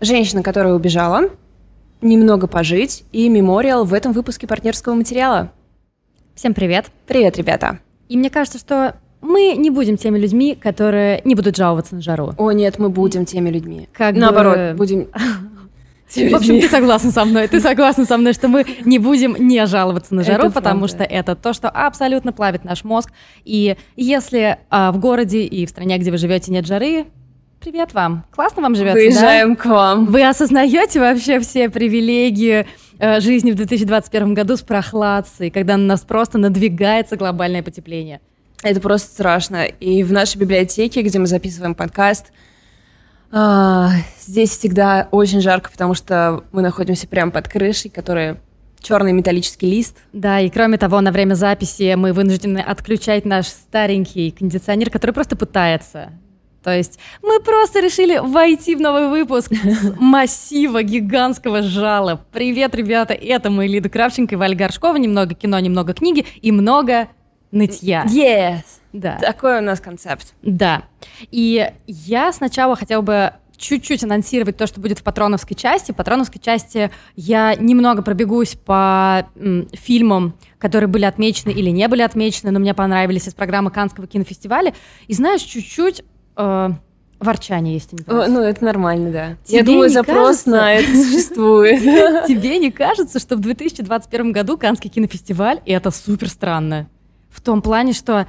Женщина, которая убежала, немного пожить и мемориал в этом выпуске партнерского материала. Всем привет. Привет, ребята. И мне кажется, что мы не будем теми людьми, которые не будут жаловаться на жару. О, нет, мы будем теми людьми. Как Наоборот, бы- будем... В общем, ты согласна со мной, ты согласна со мной, что мы не будем не жаловаться на жару, Это потому правда. что это то, что абсолютно плавит наш мозг. И если а, в городе и в стране, где вы живете, нет жары, привет вам. Классно вам живется, да? Выезжаем к вам. Вы осознаете вообще все привилегии э, жизни в 2021 году с прохладцей, когда на нас просто надвигается глобальное потепление? Это просто страшно. И в нашей библиотеке, где мы записываем подкаст, а, здесь всегда очень жарко, потому что мы находимся прямо под крышей, которая черный металлический лист. Да, и кроме того, на время записи мы вынуждены отключать наш старенький кондиционер, который просто пытается. То есть мы просто решили войти в новый выпуск с массива гигантского жала. Привет, ребята, это мы, Лида Кравченко и Валя Горшкова. Немного кино, немного книги и много нытья. Yes! Да. Такой у нас концепт. Да. И я сначала хотела бы чуть-чуть анонсировать то, что будет в патроновской части. В патроновской части я немного пробегусь по м, фильмам, которые были отмечены или не были отмечены, но мне понравились из программы Канского кинофестиваля. И знаешь, чуть-чуть э, ворчание я не О. Ну, это нормально, да. Тебе Я думаю, запрос кажется? на это существует. Тебе не кажется, что в 2021 году Канский кинофестиваль и это супер странно? В том плане, что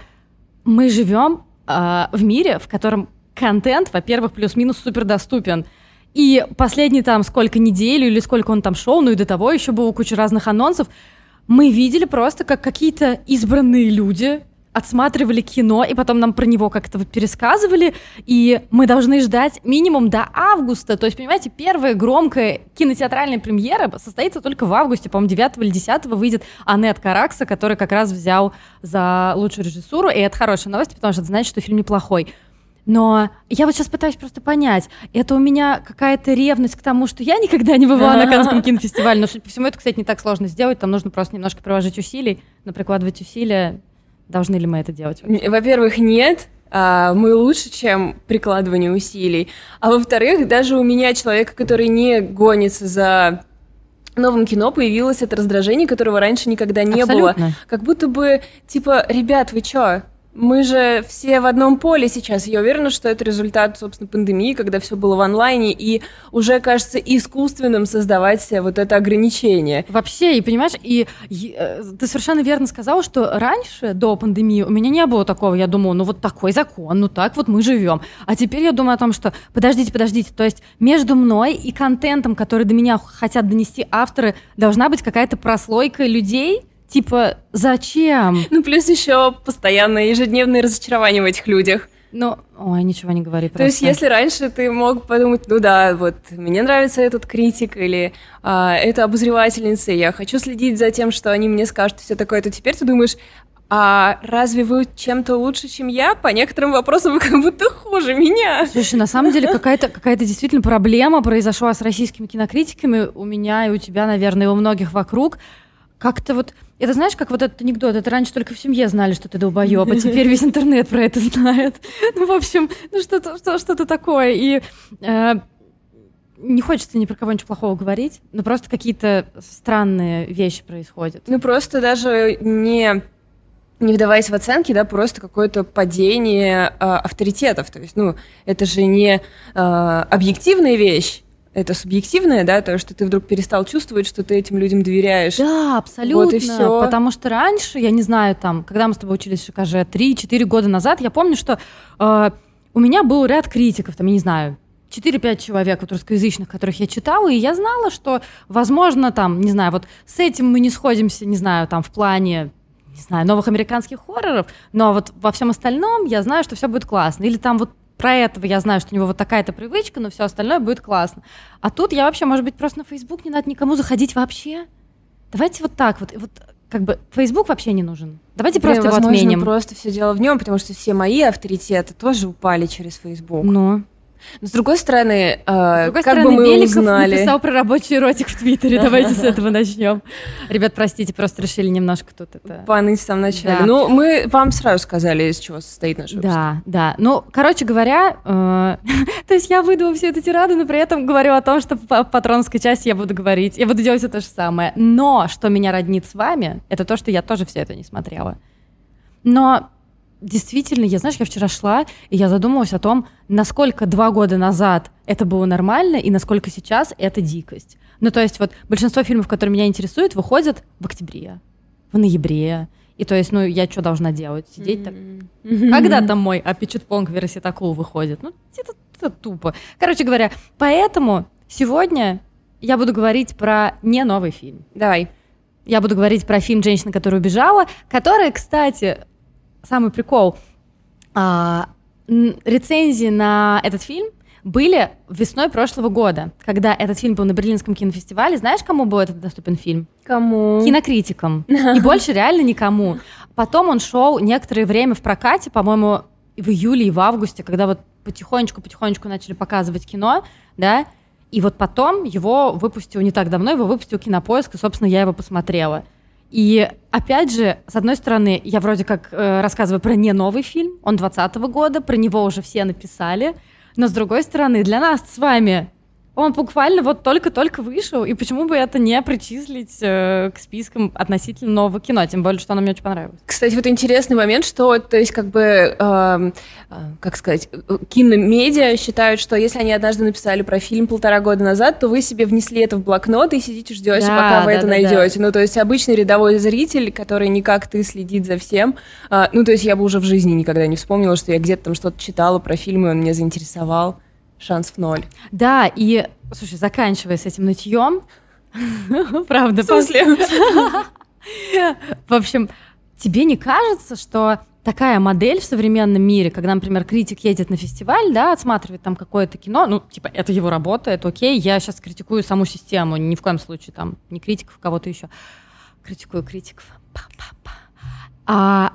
мы живем а, в мире, в котором контент, во-первых, плюс-минус супер доступен. И последние там сколько недель или сколько он там шел, ну и до того еще было куча разных анонсов, мы видели просто, как какие-то избранные люди отсматривали кино, и потом нам про него как-то пересказывали, и мы должны ждать минимум до августа. То есть, понимаете, первая громкая кинотеатральная премьера состоится только в августе, по-моему, 9 или 10 выйдет Аннет Каракса, который как раз взял за лучшую режиссуру, и это хорошая новость, потому что это значит, что фильм неплохой. Но я вот сейчас пытаюсь просто понять, это у меня какая-то ревность к тому, что я никогда не бывала на Каннском кинофестивале. Но, судя по всему, это, кстати, не так сложно сделать. Там нужно просто немножко приложить усилий, но прикладывать усилия. Должны ли мы это делать? Во-первых, нет. а, Мы лучше, чем прикладывание усилий. А во-вторых, даже у меня, человека, который не гонится за новым кино, появилось это раздражение, которого раньше никогда не было. Абсолютно. Как будто бы, типа, ребят, вы чё? Мы же все в одном поле сейчас. Я уверена, что это результат, собственно, пандемии, когда все было в онлайне, и уже кажется искусственным создавать вот это ограничение. Вообще, и понимаешь, и, и, э, ты совершенно верно сказала, что раньше, до пандемии, у меня не было такого. Я думала, ну вот такой закон, ну так вот мы живем. А теперь я думаю о том, что подождите, подождите, то есть между мной и контентом, который до меня хотят донести авторы, должна быть какая-то прослойка людей, типа, зачем? Ну, плюс еще постоянное ежедневное разочарование в этих людях. Ну, ой, ничего не говори То есть, просто. если раньше ты мог подумать, ну да, вот мне нравится этот критик или а, эта обозревательница, я хочу следить за тем, что они мне скажут все такое, то теперь ты думаешь, а разве вы чем-то лучше, чем я? По некоторым вопросам вы как будто хуже меня. Слушай, на самом деле какая-то какая действительно проблема произошла с российскими кинокритиками у меня и у тебя, наверное, и у многих вокруг. Как-то вот, это знаешь, как вот этот анекдот, это раньше только в семье знали, что ты долбоеб, а теперь весь интернет про это знает. Ну, в общем, ну что-то что, что-то такое. И э, не хочется ни про кого ничего плохого говорить, но просто какие-то странные вещи происходят. Ну, просто даже не не вдаваясь в оценки, да, просто какое-то падение а, авторитетов. То есть, ну, это же не а, объективная вещь, это субъективное, да, то, что ты вдруг перестал чувствовать, что ты этим людям доверяешь. Да, абсолютно. Вот и всё. Потому что раньше, я не знаю, там, когда мы с тобой учились в Шикаже 3-4 года назад, я помню, что э, у меня был ряд критиков, там, я не знаю, 4-5 человек вот русскоязычных, которых я читала, и я знала, что, возможно, там, не знаю, вот с этим мы не сходимся, не знаю, там, в плане не знаю, новых американских хорроров, но вот во всем остальном я знаю, что все будет классно. Или там вот про этого я знаю, что у него вот такая-то привычка, но все остальное будет классно. А тут я вообще, может быть, просто на Facebook не надо никому заходить вообще. Давайте вот так вот. вот как бы Facebook вообще не нужен. Давайте Блин, просто его возможно, отменим. просто все дело в нем, потому что все мои авторитеты тоже упали через Facebook. Ну, Но с другой стороны, с другой как стороны, бы мы Беликов узнали... написал про рабочий эротик в Твиттере. Давайте с этого начнем. Ребят, простите, просто решили немножко тут это... Поныть в самом начале. Да. Ну, мы вам сразу сказали, из чего состоит наш выпуск. Да, да. Ну, короче говоря, э, то есть я выйду всю эту тираду, но при этом говорю о том, что по патроновской части я буду говорить, я буду делать все то же самое. Но что меня роднит с вами, это то, что я тоже все это не смотрела. Но действительно, я, знаешь, я вчера шла, и я задумалась о том, насколько два года назад это было нормально, и насколько сейчас это дикость. Ну, то есть вот большинство фильмов, которые меня интересуют, выходят в октябре, в ноябре. И то есть, ну, я что должна делать? Сидеть так? Когда там мой Апичетпонг Верситакул выходит? Ну, это, это тупо. Короче говоря, поэтому сегодня я буду говорить про не новый фильм. Давай. Я буду говорить про фильм «Женщина, которая убежала», который, кстати, самый прикол, а, рецензии на этот фильм были весной прошлого года, когда этот фильм был на Берлинском кинофестивале. Знаешь, кому был этот доступен фильм? Кому? Кинокритикам. И больше реально никому. Потом он шел некоторое время в прокате, по-моему, в июле и в августе, когда вот потихонечку-потихонечку начали показывать кино, да, и вот потом его выпустил не так давно, его выпустил Кинопоиск, и, собственно, я его посмотрела. И опять же, с одной стороны, я вроде как э, рассказываю про не новый фильм, он 20 года, про него уже все написали, но с другой стороны, для нас с вами он буквально вот только-только вышел, и почему бы это не причислить э, к спискам относительно нового кино, тем более, что оно мне очень понравилось. Кстати, вот интересный момент, что, то есть, как бы, эм, э, как сказать, э, киномедиа считают, что если они однажды написали про фильм полтора года назад, то вы себе внесли это в блокнот и сидите ждете, Да, пока вы да, это да, найдете. Ну, то есть, обычный рядовой зритель, который не как ты следит за всем, э, ну, то есть, я бы уже в жизни никогда не вспомнила, что я где-то там что-то читала про фильм, и он меня заинтересовал. Шанс в ноль. Да, и, слушай, заканчивая с этим нытьем, правда, В смысле? В общем, тебе не кажется, что такая модель в современном мире, когда, например, критик едет на фестиваль, да, отсматривает там какое-то кино, ну, типа, это его работа, это окей, я сейчас критикую саму систему, ни в коем случае там не критиков, кого-то еще. Критикую критиков. Па-па-па. А,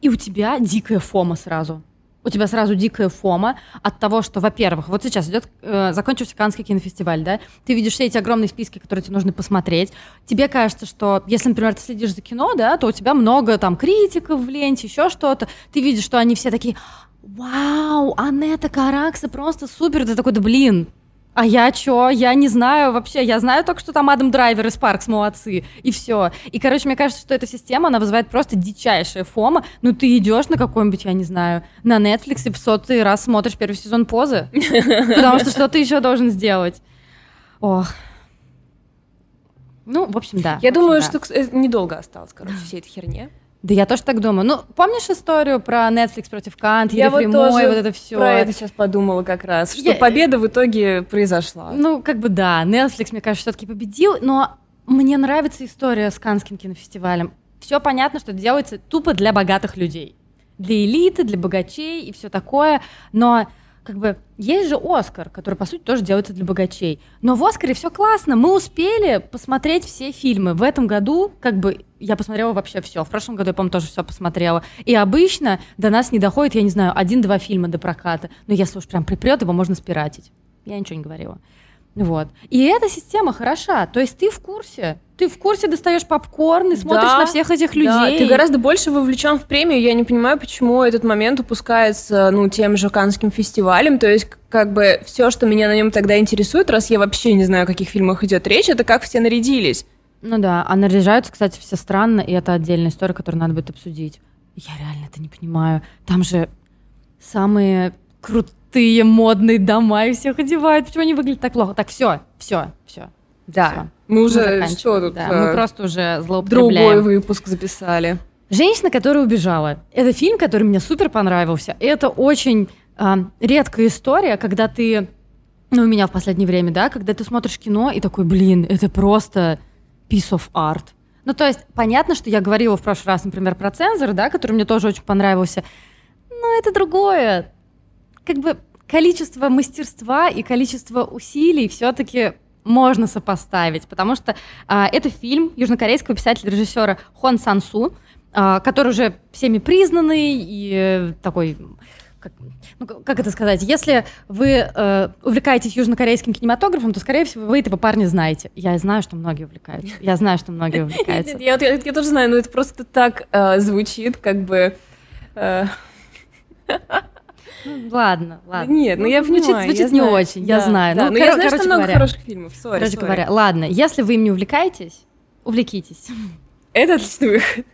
и у тебя дикая фома сразу. У тебя сразу дикая фома от того, что, во-первых, вот сейчас идет, э, закончился Каннский кинофестиваль, да, ты видишь все эти огромные списки, которые тебе нужно посмотреть. Тебе кажется, что если, например, ты следишь за кино, да, то у тебя много там критиков в ленте, еще что-то. Ты видишь, что они все такие, вау, Анетта Каракса просто супер. Ты такой, да блин, а я чё? Я не знаю вообще. Я знаю только, что там Адам Драйвер и Спаркс молодцы. И все. И, короче, мне кажется, что эта система, она вызывает просто дичайшая фома. Ну, ты идешь на какой-нибудь, я не знаю, на Netflix и в сотый раз смотришь первый сезон позы. Потому что что ты еще должен сделать? Ох. Ну, в общем, да. Я думаю, что э, недолго осталось, короче, всей этой херне. Да я тоже так думаю. Ну, помнишь историю про Netflix против Кант, Я вот прямой, тоже вот это все? Про это сейчас подумала как раз, что Я- победа в итоге произошла. Ну, как бы да, Netflix, мне кажется, все-таки победил, но мне нравится история с Канским кинофестивалем. Все понятно, что делается тупо для богатых людей. Для элиты, для богачей и все такое. Но как бы есть же Оскар, который, по сути, тоже делается для богачей. Но в Оскаре все классно. Мы успели посмотреть все фильмы. В этом году, как бы, я посмотрела вообще все. В прошлом году я, по-моему, тоже все посмотрела. И обычно до нас не доходит, я не знаю, один-два фильма до проката. Но если уж прям припрет, его можно спиратить. Я ничего не говорила. Вот. И эта система хороша. То есть ты в курсе. Ты в курсе достаешь попкорн и смотришь Да, на всех этих людей. Да, ты гораздо больше вовлечен в премию. Я не понимаю, почему этот момент упускается, ну, тем же Каннским фестивалем. То есть, как бы, все, что меня на нем тогда интересует, раз я вообще не знаю, о каких фильмах идет речь, это как все нарядились. Ну да, а наряжаются, кстати, все странно, и это отдельная история, которую надо будет обсудить. Я реально это не понимаю. Там же самые крутые модные дома и всех одевают. Почему они выглядят так плохо? Так, все, все, все. Да. Мы уже заканчиваем, что тут? да, э, мы просто уже другой злоупотребляем. выпуск записали. Женщина, которая убежала. Это фильм, который мне супер понравился. Это очень а, редкая история, когда ты, ну, у меня в последнее время, да, когда ты смотришь кино и такой, блин, это просто piece of art. Ну, то есть, понятно, что я говорила в прошлый раз, например, про цензор, да, который мне тоже очень понравился. Но это другое. Как бы количество мастерства и количество усилий все-таки можно сопоставить, потому что а, это фильм южнокорейского писателя-режиссера Хон Сан Су, а, который уже всеми признанный и такой как, ну, как это сказать, если вы э, увлекаетесь южнокорейским кинематографом, то, скорее всего, вы этого парня знаете. Я знаю, что многие увлекаются. Я знаю, что многие увлекаются. Я, я, я тоже знаю, но это просто так э, звучит, как бы... Э... Ну, ладно, ладно. Нет, ну, ну я понимаю. Звучит, звучит я не знаю. очень, я да, знаю. Да, ну, но кор- я знаю, короче что много говоря, хороших фильмов. Sorry, Короче sorry. говоря, ладно, если вы им не увлекаетесь, увлекитесь. Это отличный выход.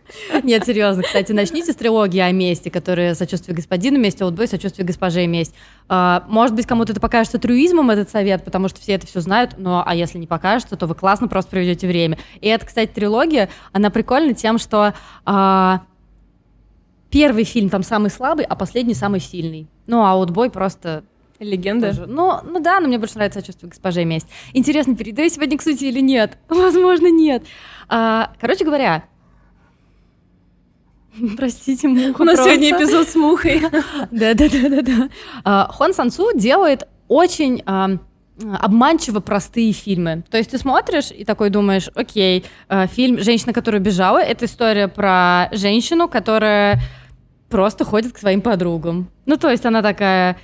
Нет, серьезно, кстати, начните с трилогии о месте, которая «Сочувствие господину», «Месть», «Олдбой», «Сочувствие госпоже» «Месть». А, может быть, кому-то это покажется трюизмом, этот совет, потому что все это все знают, но а если не покажется, то вы классно просто проведете время. И это, кстати, трилогия, она прикольна тем, что а, первый фильм там самый слабый, а последний самый сильный. Ну, а «Олдбой» просто Легенда. тоже. Ну, ну да, но мне больше нравится «Сочувствие госпоже» и «Месть». Интересно, передаю сегодня к сути или нет? Возможно, нет. А, короче говоря, Простите, муха У нас просто. сегодня эпизод с мухой. Да, да, да, да, да. А, Хон Сансу делает очень а, обманчиво простые фильмы. То есть ты смотришь и такой думаешь, окей, а, фильм «Женщина, которая бежала» — это история про женщину, которая просто ходит к своим подругам. Ну, то есть она такая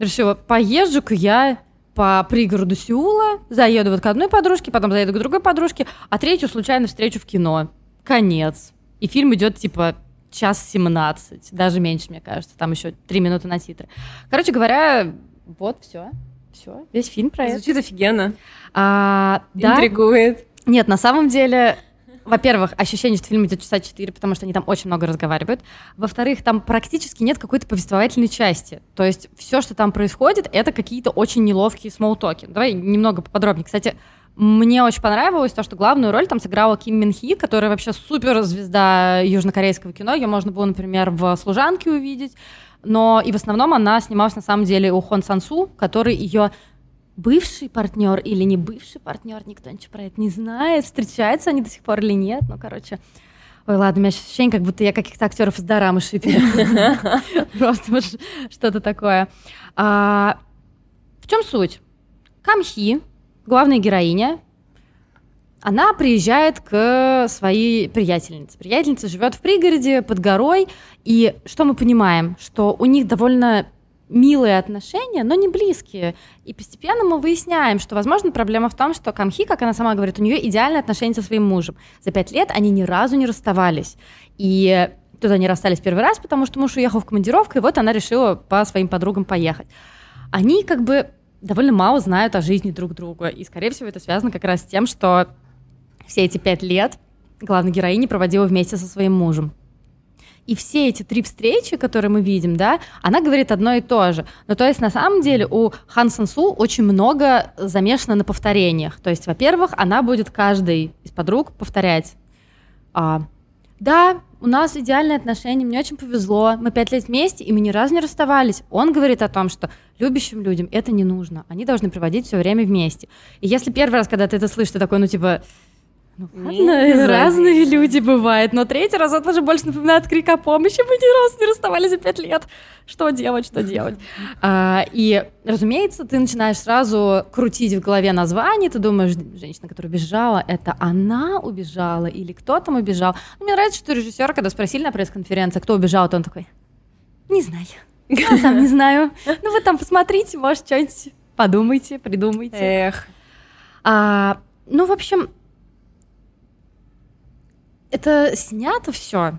решила, поезжу-ка я по пригороду Сеула, заеду вот к одной подружке, потом заеду к другой подружке, а третью случайно встречу в кино. Конец. И фильм идет типа час 17, даже меньше, мне кажется, там еще три минуты на титры. Короче говоря, вот, все. Все, весь фильм про это. Звучит офигенно. А, да. Интригует. Нет, на самом деле, во-первых, ощущение, что фильм идет часа 4, потому что они там очень много разговаривают. Во-вторых, там практически нет какой-то повествовательной части. То есть все, что там происходит, это какие-то очень неловкие смолтоки. Давай немного поподробнее. Кстати, мне очень понравилось то, что главную роль там сыграла Ким Мин Хи, которая вообще супер звезда южнокорейского кино. Ее можно было, например, в «Служанке» увидеть. Но и в основном она снималась на самом деле у Хон Сансу, который ее бывший партнер или не бывший партнер, никто ничего про это не знает, встречаются они до сих пор или нет, ну, короче. Ой, ладно, у меня ощущение, как будто я каких-то актеров из дорамы шипела. Просто что-то такое. А, В чем суть? Камхи, главная героиня, она приезжает к своей приятельнице. Приятельница живет в пригороде под горой, и что мы понимаем? Что у них довольно милые отношения, но не близкие. И постепенно мы выясняем, что, возможно, проблема в том, что Камхи, как она сама говорит, у нее идеальные отношения со своим мужем. За пять лет они ни разу не расставались. И тут они расстались первый раз, потому что муж уехал в командировку, и вот она решила по своим подругам поехать. Они как бы довольно мало знают о жизни друг друга. И, скорее всего, это связано как раз с тем, что все эти пять лет главная героиня проводила вместе со своим мужем. И все эти три встречи, которые мы видим, да, она говорит одно и то же. Ну, то есть, на самом деле, у Хан Сан Су очень много замешано на повторениях. То есть, во-первых, она будет каждой из подруг повторять. А, да, у нас идеальные отношения, мне очень повезло, мы пять лет вместе, и мы ни разу не расставались. Он говорит о том, что любящим людям это не нужно, они должны проводить все время вместе. И если первый раз, когда ты это слышишь, ты такой, ну, типа, ну, Не ладно, разные завидую. люди бывают, но третий раз это уже больше напоминает крик о помощи. Мы ни разу не расставались за пять лет. Что делать, что делать? А, и, разумеется, ты начинаешь сразу крутить в голове название, ты думаешь, женщина, которая убежала, это она убежала или кто там убежал? Ну, Мне нравится, что режиссер, когда спросили на пресс-конференции, кто убежал, то он такой, не знаю. Я сам не знаю. Ну, вы там посмотрите, может, что-нибудь подумайте, придумайте. Эх. А, ну, в общем, это снято все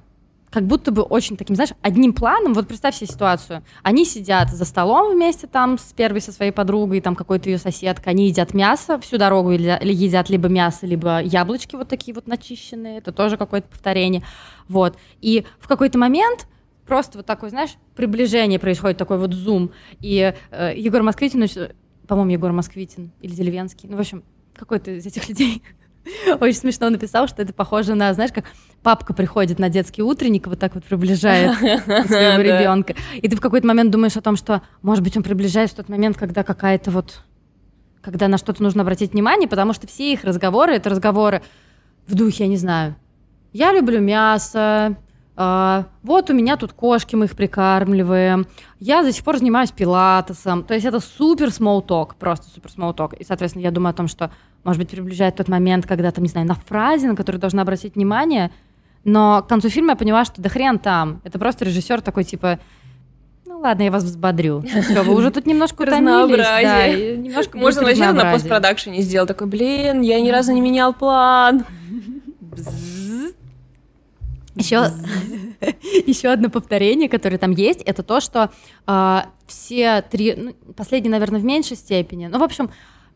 как будто бы очень таким, знаешь, одним планом. Вот представь себе ситуацию. Они сидят за столом вместе там с первой со своей подругой, там какой-то ее соседка. Они едят мясо всю дорогу или, или едят либо мясо, либо яблочки вот такие вот начищенные. Это тоже какое-то повторение. Вот. И в какой-то момент просто вот такое, знаешь, приближение происходит, такой вот зум. И э, Егор Москвитин, нач- по-моему, Егор Москвитин или Деревенский, ну, в общем, какой-то из этих людей очень смешно написал, что это похоже на, знаешь, как папка приходит на детский утренник, вот так вот приближает своего ребенка. И ты в какой-то момент думаешь о том, что, может быть, он приближается в тот момент, когда какая-то вот когда на что-то нужно обратить внимание, потому что все их разговоры это разговоры в духе, я не знаю. Я люблю мясо. а, вот у меня тут кошки, мы их прикармливаем. Я до сих пор занимаюсь пилатесом. То есть это супер talk, просто супер talk. И, соответственно, я думаю о том, что, может быть, приближает тот момент, когда там, не знаю, на фразе, на которую должна обратить внимание. Но к концу фильма я поняла, что да хрен там. Это просто режиссер такой, типа, Ну ладно, я вас взбодрю. Всё, вы уже тут немножко утомились. Да, немножко Можно вообще на постпродакшене сделать такой, блин, я ни разу не менял план. Еще, еще одно повторение, которое там есть, это то, что а, все три, ну, последний, наверное, в меньшей степени. Ну, в общем,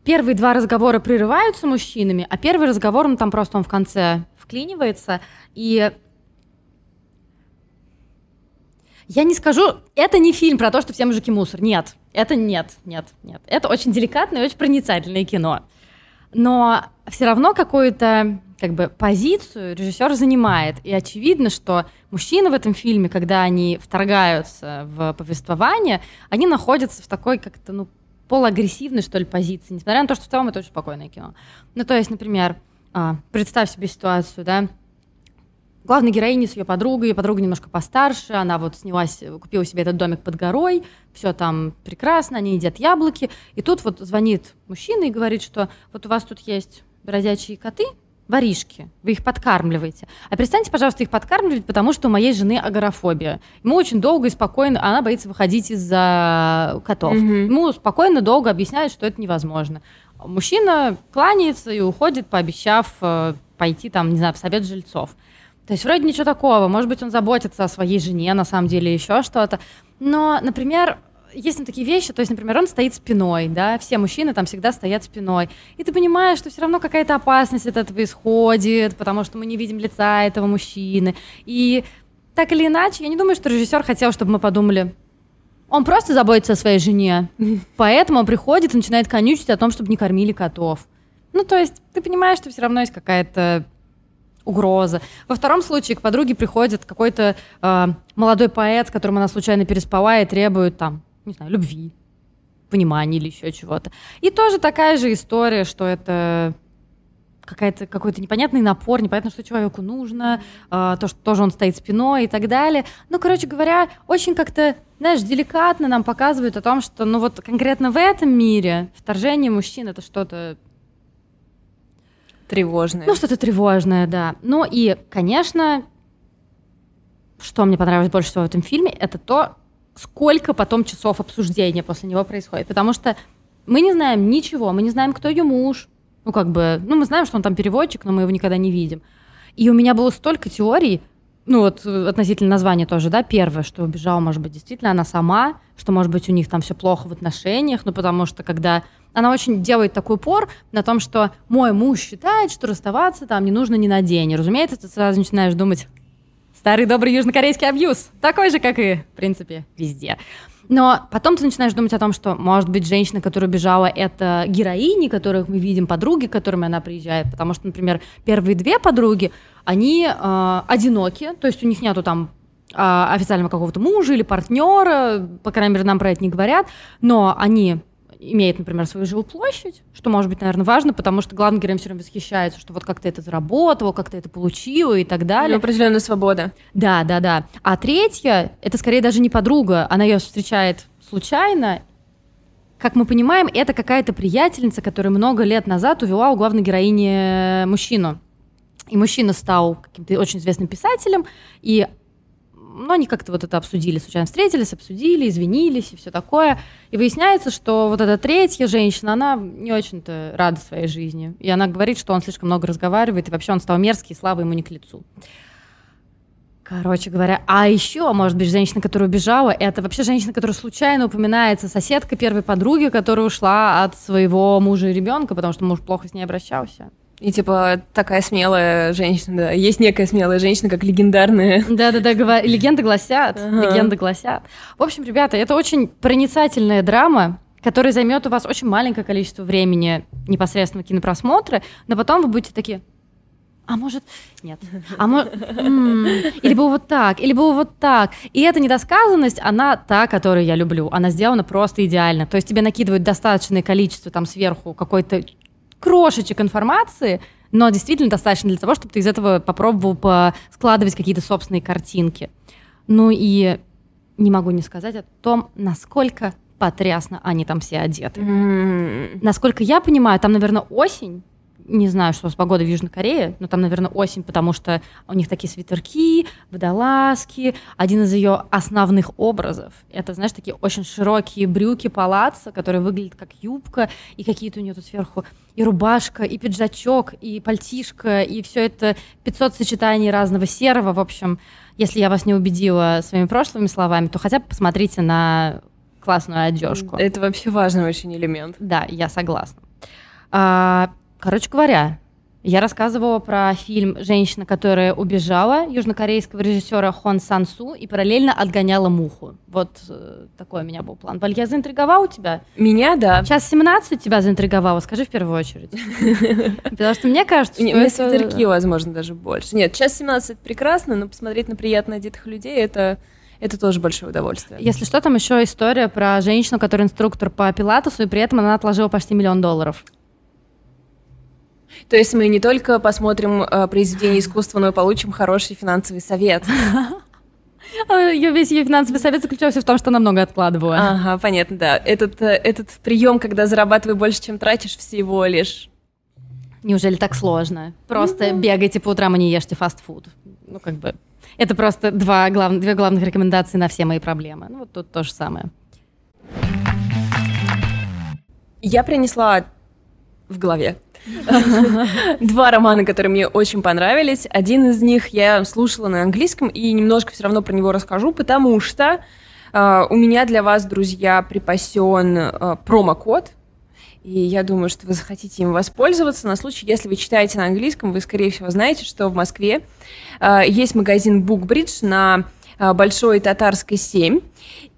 первые два разговора прерываются мужчинами, а первый разговор, ну, там просто он в конце вклинивается, и я не скажу, это не фильм про то, что все мужики мусор. Нет, это нет, нет, нет. Это очень деликатное и очень проницательное кино. Но все равно какую-то как бы позицию режиссер занимает. И очевидно, что мужчины в этом фильме, когда они вторгаются в повествование, они находятся в такой как-то, ну, полуагрессивной, что ли, позиции, несмотря на то, что в целом это очень спокойное кино. Ну, то есть, например, а, представь себе ситуацию, да, главной героини с ее подругой, ее подруга немножко постарше, она вот снялась, купила себе этот домик под горой, все там прекрасно, они едят яблоки, и тут вот звонит мужчина и говорит, что вот у вас тут есть бродячие коты, воришки, вы их подкармливаете. А перестаньте, пожалуйста, их подкармливать, потому что у моей жены агорафобия. Ему очень долго и спокойно, она боится выходить из-за котов. Мгм. Ему спокойно, долго объясняют, что это невозможно. Мужчина кланяется и уходит, пообещав э, пойти там, не знаю, в совет жильцов. То есть вроде ничего такого, может быть, он заботится о своей жене, на самом деле, еще что-то. Но, например, есть там такие вещи, то есть, например, он стоит спиной, да, все мужчины там всегда стоят спиной, и ты понимаешь, что все равно какая-то опасность от этого исходит, потому что мы не видим лица этого мужчины. И так или иначе, я не думаю, что режиссер хотел, чтобы мы подумали, он просто заботится о своей жене, поэтому он приходит и начинает конючить о том, чтобы не кормили котов. Ну, то есть, ты понимаешь, что все равно есть какая-то угроза. Во втором случае к подруге приходит какой-то э, молодой поэт, с которым она случайно переспала и требует там, не знаю, любви, понимания или еще чего-то. И тоже такая же история, что это какая-то, какой-то непонятный напор, непонятно, что человеку нужно, э, то, что тоже он стоит спиной и так далее. Ну, короче говоря, очень как-то, знаешь, деликатно нам показывают о том, что, ну вот конкретно в этом мире вторжение мужчин — это что-то Тревожное. ну, что-то тревожное, да. Ну и, конечно, что мне понравилось больше всего в этом фильме, это то, сколько потом часов обсуждения после него происходит. Потому что мы не знаем ничего, мы не знаем, кто ее муж. Ну, как бы, ну, мы знаем, что он там переводчик, но мы его никогда не видим. И у меня было столько теорий, ну, вот э, относительно названия тоже, да, первое, что убежала, может быть, действительно она сама, что, может быть, у них там все плохо в отношениях, ну, потому что когда она очень делает такой упор на том, что мой муж считает, что расставаться там не нужно ни на день. И, разумеется, ты сразу начинаешь думать, старый добрый южнокорейский абьюз, такой же, как и, в принципе, везде. Но потом ты начинаешь думать о том, что, может быть, женщина, которая убежала, это героини, которых мы видим, подруги, к которым она приезжает. Потому что, например, первые две подруги, они э, одиноки, то есть у них нету там а, официального какого-то мужа или партнера, по крайней мере, нам про это не говорят, но они имеют, например, свою жилплощадь, что может быть, наверное, важно, потому что главный герой все время восхищается, что вот как ты это заработал, как ты это получила и так далее. Ну, определенная свобода. Да, да, да. А третья, это скорее даже не подруга, она ее встречает случайно. Как мы понимаем, это какая-то приятельница, которая много лет назад увела у главной героини мужчину. И мужчина стал каким-то очень известным писателем, и ну, они как-то вот это обсудили, случайно встретились, обсудили, извинились и все такое. И выясняется, что вот эта третья женщина, она не очень-то рада своей жизни. И она говорит, что он слишком много разговаривает, и вообще он стал мерзкий, и слава ему не к лицу. Короче говоря, а еще, может быть, женщина, которая убежала, это вообще женщина, которая случайно упоминается, соседка первой подруги, которая ушла от своего мужа и ребенка, потому что муж плохо с ней обращался. И типа такая смелая женщина, да. Есть некая смелая женщина, как легендарная. Да-да-да, легенды гласят, Ага. легенды гласят. В общем, ребята, это очень проницательная драма, которая займет у вас очень маленькое количество времени непосредственно кинопросмотра, но потом вы будете такие, а может, нет, а может, или было вот так, или было вот так. И эта недосказанность, она та, которую я люблю. Она сделана просто идеально. То есть тебе накидывают достаточное количество там сверху какой-то крошечек информации, но действительно достаточно для того, чтобы ты из этого попробовал по- складывать какие-то собственные картинки. Ну и не могу не сказать о том, насколько потрясно они там все одеты. М. Насколько я понимаю, там, наверное, осень. Не знаю, что с погодой в Южной Корее, но там, наверное, осень, потому что у них такие свитерки, водолазки. Один из ее основных образов — это, знаешь, такие очень широкие брюки палаца, которые выглядят как юбка, и какие-то у нее тут сверху и рубашка, и пиджачок, и пальтишка, и все это 500 сочетаний разного серого. В общем, если я вас не убедила своими прошлыми словами, то хотя бы посмотрите на классную одежку. Это вообще важный очень элемент. Да, я согласна. Короче говоря, я рассказывала про фильм «Женщина, которая убежала» южнокорейского режиссера Хон Сан Су и параллельно отгоняла муху. Вот э, такой у меня был план. Валь, я заинтриговала тебя? Меня, да. Час 17 тебя заинтриговала, скажи в первую очередь. Потому что мне кажется, что свитерки, возможно, даже больше. Нет, час 17 прекрасно, но посмотреть на приятно одетых людей — это это тоже большое удовольствие. Если что, там еще история про женщину, которая инструктор по пилатусу, и при этом она отложила почти миллион долларов. То есть мы не только посмотрим э, произведение искусства, но и получим хороший финансовый совет. Ее весь ее финансовый совет заключался в том, что она много откладывала. Ага, понятно, да. Этот, э, этот прием, когда зарабатываешь больше, чем тратишь, всего лишь. Неужели так сложно? Просто mm-hmm. бегайте по утрам и не ешьте фастфуд. Ну, как бы. Это просто два глав... две главных рекомендации на все мои проблемы. Ну, вот тут то же самое. Я принесла в голове Два романа, которые мне очень понравились. Один из них я слушала на английском и немножко все равно про него расскажу, потому что э, у меня для вас, друзья, припасен э, промокод. И я думаю, что вы захотите им воспользоваться на случай, если вы читаете на английском, вы, скорее всего, знаете, что в Москве э, есть магазин BookBridge на Большой Татарской 7.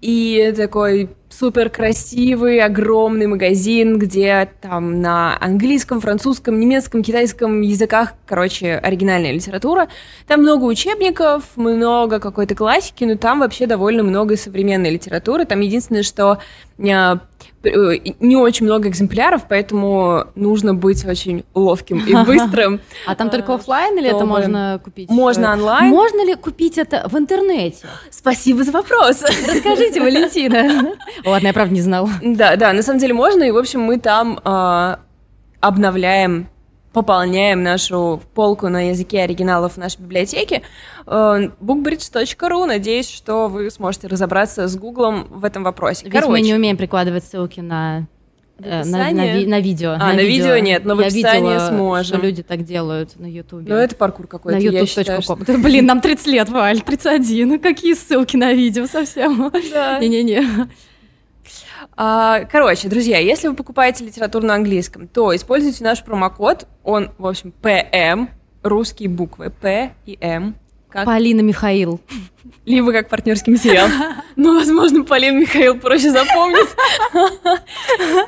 И такой супер красивый, огромный магазин, где там на английском, французском, немецком, китайском языках, короче, оригинальная литература. Там много учебников, много какой-то классики, но там вообще довольно много современной литературы. Там единственное, что не очень много экземпляров, поэтому нужно быть очень ловким и быстрым. А там только офлайн или это можно купить? Можно онлайн. Можно ли купить это в интернете? Спасибо за вопрос. Расскажите, Валентина. Ладно, я правда не знала. Да, да, на самом деле можно, и, в общем, мы там а, обновляем пополняем нашу полку на языке оригиналов в нашей библиотеке. Э, bookbridge.ru. Надеюсь, что вы сможете разобраться с Гуглом в этом вопросе. Ведь Короче. мы не умеем прикладывать ссылки на э, на, на, на видео. А, на, на видео, видео нет, но в описании видела, сможем. что люди так делают на Ютубе. Ну, это паркур какой-то, На youtube.com. Что... Блин, нам 30 лет, Валь, 31. Какие ссылки на видео совсем? Да. Не-не-не. А, короче, друзья, если вы покупаете литературу на английском, то используйте наш промокод. Он, в общем, PM, русские буквы П и М. Как... Полина Михаил. Либо как партнерский материал. Но, возможно, Полина Михаил проще запомнить.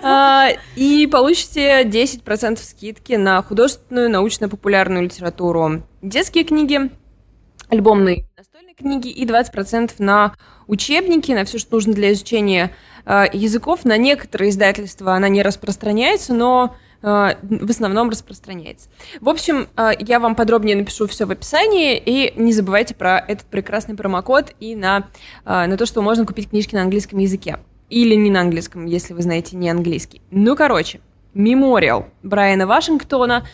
А, и получите 10% скидки на художественную, научно-популярную литературу, детские книги, альбомные настольные книги и 20% на учебники, на все, что нужно для изучения Э, языков. На некоторые издательства она не распространяется, но э, в основном распространяется. В общем, э, я вам подробнее напишу все в описании, и не забывайте про этот прекрасный промокод и на, на то, что можно купить книжки на английском языке. Или не на английском, если вы знаете не английский. Ну, короче, Мемориал Брайана Вашингтона.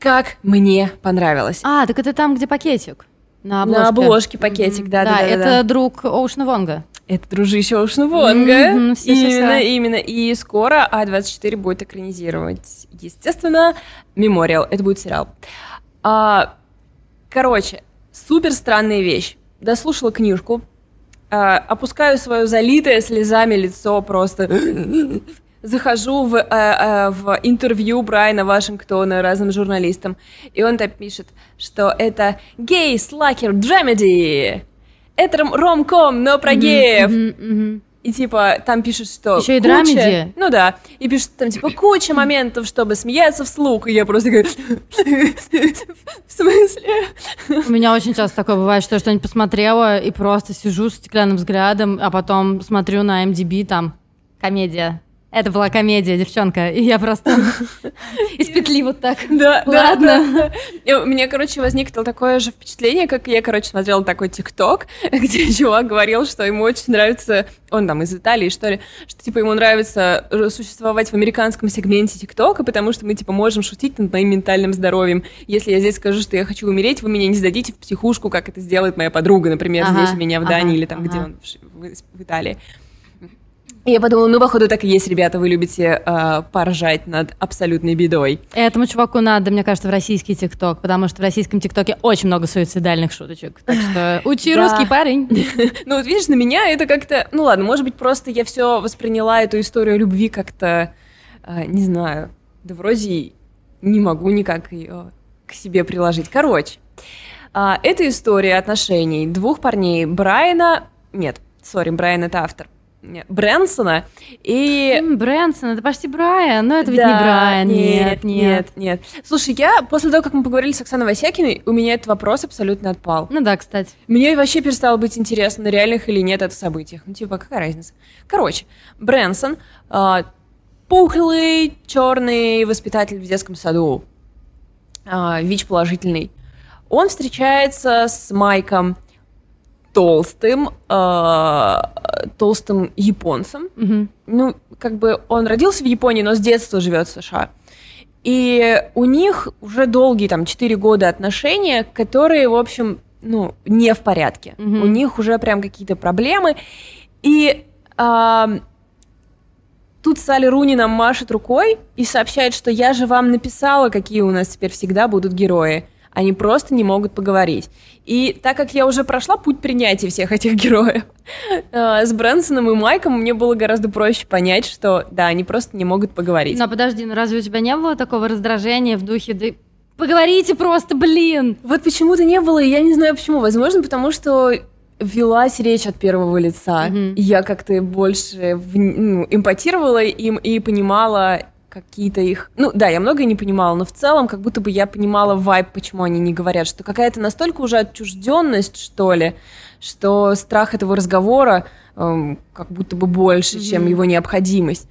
Как мне понравилось. А, так это там, где пакетик. На обложке. На обложке пакетик, да, да, да. Да, это да. друг Оушена Вонга. Это дружище Оушен Вонга. Mm-hmm, все, именно, все, именно. И скоро А24 будет экранизировать, естественно, Мемориал. Это будет сериал. А, короче, супер странная вещь. Дослушала книжку, а, опускаю свое залитое слезами лицо просто захожу в, э, э, в интервью Брайана Вашингтона разным журналистам, и он там пишет, что это гей слакер драмеди это ромком, но про геев. Mm-hmm, mm-hmm. И типа там пишут, что Еще и куча... драмеди? Ну да. И пишут там типа куча моментов, чтобы смеяться вслух. И я просто такая... В смысле? У меня очень часто такое бывает, что я что-нибудь посмотрела и просто сижу с стеклянным взглядом, а потом смотрю на MDB, там комедия Это была комедия, девчонка, и я просто из петли вот так. Да, Ладно. У меня, короче, возникло такое же впечатление, как я, короче, смотрела такой ТикТок, где чувак говорил, что ему очень нравится, он там из Италии, что ли, что, типа, ему нравится существовать в американском сегменте ТикТока, потому что мы, типа, можем шутить над моим ментальным здоровьем. Если я здесь скажу, что я хочу умереть, вы меня не сдадите в психушку, как это сделает моя подруга, например, здесь у меня в Дании или там, где он, в Италии. Я подумала, ну, походу, так и есть, ребята, вы любите э, поржать над абсолютной бедой. Этому чуваку надо, мне кажется, в российский ТикТок, потому что в российском ТикТоке очень много суицидальных шуточек. Так что учи Да. русский парень. Ну, вот видишь, на меня это как-то... Ну, ладно, может быть, просто я все восприняла эту историю любви как-то, э, не знаю, да вроде не могу никак ее к себе приложить. Короче, а, это история отношений двух парней, Брайана... Нет, сори, Брайан — это автор. Брэнсона и... Брэнсон, это почти Брайан, но это ведь Да, не Брайан, нет, нет. нет, нет. Слушай, я после того, как мы поговорили с Оксаной Васякиной, у меня этот вопрос абсолютно отпал. Ну да, кстати. Мне вообще перестало быть интересно, на реальных или нет это событиях. Ну, типа, какая разница? Короче, Брэнсон, а, пухлый, черный воспитатель в детском саду, а, ВИЧ положительный. Он встречается с Майком толстым, а, толстым японцем. Мгм. Ну, как бы он родился в Японии, но с детства живет в США. И у них уже долгие, там, 4 года отношения, которые, в общем, ну, не в порядке. Мгм. У них уже прям какие-то проблемы. И ам, тут Салли Руни нам машет рукой и сообщает, что я же вам написала, какие у нас теперь всегда будут герои. Они просто не могут поговорить. И так как я уже прошла путь принятия всех этих героев, э, с Брэнсоном и Майком мне было гораздо проще понять, что да, они просто не могут поговорить. Но подожди, ну разве у тебя не было такого раздражения в духе, да поговорите просто, блин! Вот почему-то не было, и я не знаю почему. Возможно, потому что велась речь от первого лица. И я как-то больше в- ну, эмпатировала им и понимала какие-то их... Ну да, я многое не понимала, но в целом как будто бы я понимала вайб, почему они не говорят, что какая-то настолько уже отчужденность, что ли, что страх этого разговора эм, как будто бы больше, чем Мгм. его необходимость.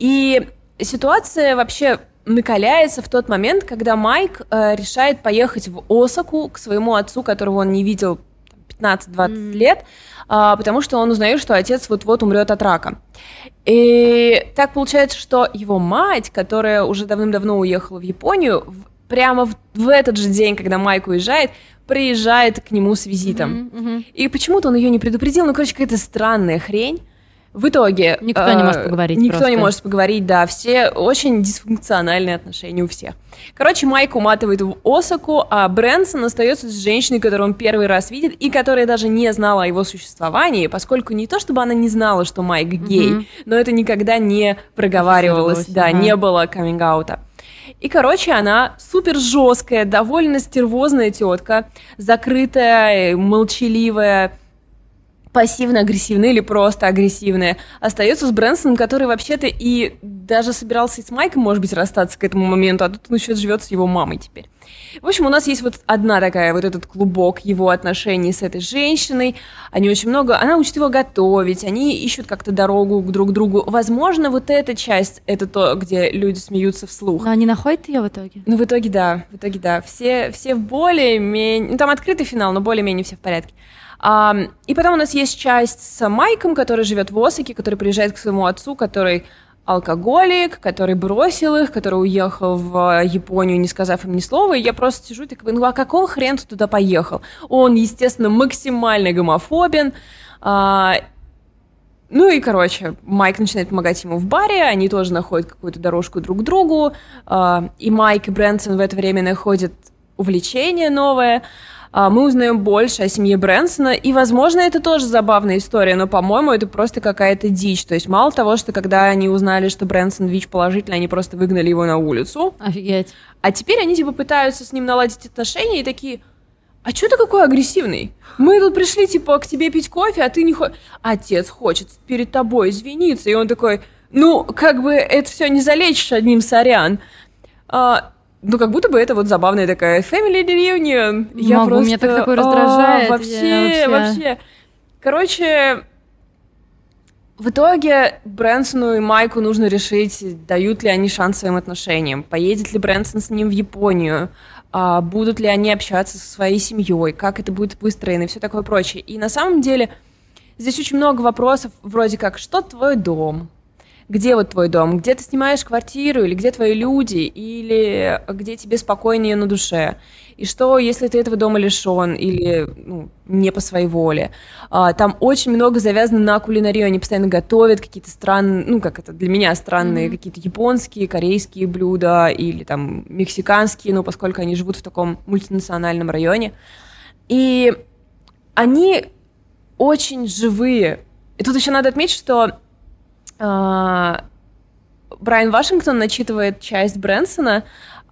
И ситуация вообще накаляется в тот момент, когда Майк э, решает поехать в Осаку к своему отцу, которого он не видел 15-20 Мгм. лет, а, потому что он узнает, что отец вот-вот умрет от рака. И так получается, что его мать, которая уже давным-давно уехала в Японию, прямо в, в этот же день, когда Майк уезжает, приезжает к нему с визитом. Мгм. И почему-то он ее не предупредил, ну, короче, какая-то странная хрень. В итоге... Никто не э, может поговорить Никто просто. не может поговорить, да. Все очень дисфункциональные отношения у всех. Короче, Майк уматывает в Осаку, а Брэнсон остается с женщиной, которую он первый раз видит, и которая даже не знала о его существовании, поскольку не то, чтобы она не знала, что Майк гей, Мгм. но это никогда не проговаривалось, да, ага. не было каминг-аута. И, короче, она супер жесткая, довольно стервозная тетка, закрытая, молчаливая, пассивно-агрессивная или просто агрессивная, остается с Брэнсоном, который вообще-то и даже собирался и с Майком, может быть, расстаться к этому моменту, а тут он еще живет с его мамой теперь. В общем, у нас есть вот одна такая, вот этот клубок его отношений с этой женщиной. Они очень много... Она учит его готовить, они ищут как-то дорогу к друг другу. Возможно, вот эта часть, это то, где люди смеются вслух. Но они находят ее в итоге? Ну, в итоге да, в итоге да. Все, все в более-менее... Ну, там открытый финал, но более-менее все в порядке. И потом у нас есть часть с Майком, который живет в Осаке, который приезжает к своему отцу, который алкоголик, который бросил их, который уехал в Японию, не сказав им ни слова. И я просто сижу и такая, ну а какого хрена ты туда поехал? Он, естественно, максимально гомофобен. А, ну и, короче, Майк начинает помогать ему в баре, они тоже находят какую-то дорожку друг к другу, а, и Майк и Брэнсон в это время находят увлечение новое. А, Мы узнаем больше о семье Брэнсона, и, возможно, это тоже забавная история, но, по-моему, это просто какая-то дичь. То есть мало того, что когда они узнали, что Брэнсон ВИЧ положительный, они просто выгнали его на улицу, Офигеть. а теперь они типа пытаются с ним наладить отношения и такие, а что ты какой агрессивный? Мы тут пришли типа к тебе пить кофе, а ты не хочешь... Отец хочет перед тобой извиниться, и он такой, ну, как бы это все не залечишь одним сорян. А, ну, как будто бы это вот забавная такая family reunion. Я Могу, просто... меня так такое а, раздражает, я вообще, вообще- вообще. Короче, В итоге Брэнсону и Майку нужно решить, дают ли они шанс своим отношениям, поедет ли Брэнсон с ним в Японию, а, будут ли они общаться со своей семьей, как это будет выстроено и все такое прочее. И на самом деле здесь очень много вопросов, вроде как, что твой дом, где вот твой дом, где ты снимаешь квартиру, или где твои люди, или где тебе спокойнее на душе. И что, если ты этого дома лишен или ну, не по своей воле? А, там очень много завязано на кулинарию, они постоянно готовят какие-то странные, ну, как это для меня странные, mm-hmm. какие-то японские, корейские блюда или там мексиканские, ну, поскольку они живут в таком мультинациональном районе. И они очень живые. И тут еще надо отметить, что Брайан Вашингтон начитывает часть Брэнсона,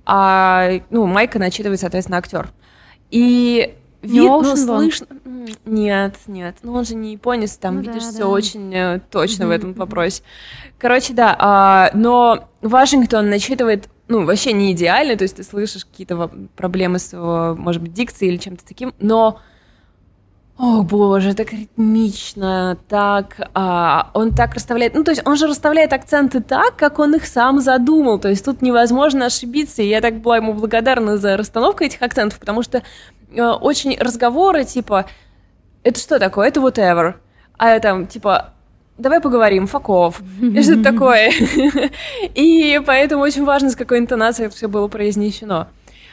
а ну, Майка начитывает, соответственно, актер. И вид, ну, слышно... Нет, нет. Ну, он же не японец, там, ну, видишь, да, все да. очень э, точно mm-hmm. в этом вопросе. Короче, да, а, но Вашингтон начитывает, ну, вообще не идеально, то есть ты слышишь какие-то проблемы с, может быть, дикцией или чем-то таким, но о боже, так ритмично, так, а, он так расставляет, ну то есть он же расставляет акценты так, как он их сам задумал, то есть тут невозможно ошибиться, и я так была ему благодарна за расстановку этих акцентов, потому что э, очень разговоры типа, это что такое, это whatever, а это типа, давай поговорим, факов, и что-то такое, и поэтому очень важно, с какой интонацией это все было произнесено.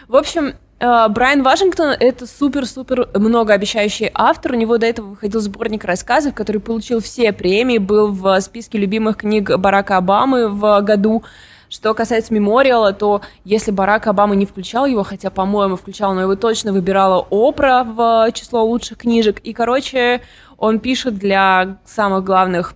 В общем, Брайан Вашингтон — это супер-супер многообещающий автор. У него до этого выходил сборник рассказов, который получил все премии, был в списке любимых книг Барака Обамы в году. Что касается мемориала, то если Барак Обама не включал его, хотя, по-моему, включал, но его точно выбирала Опра в число лучших книжек. И, короче, он пишет для самых главных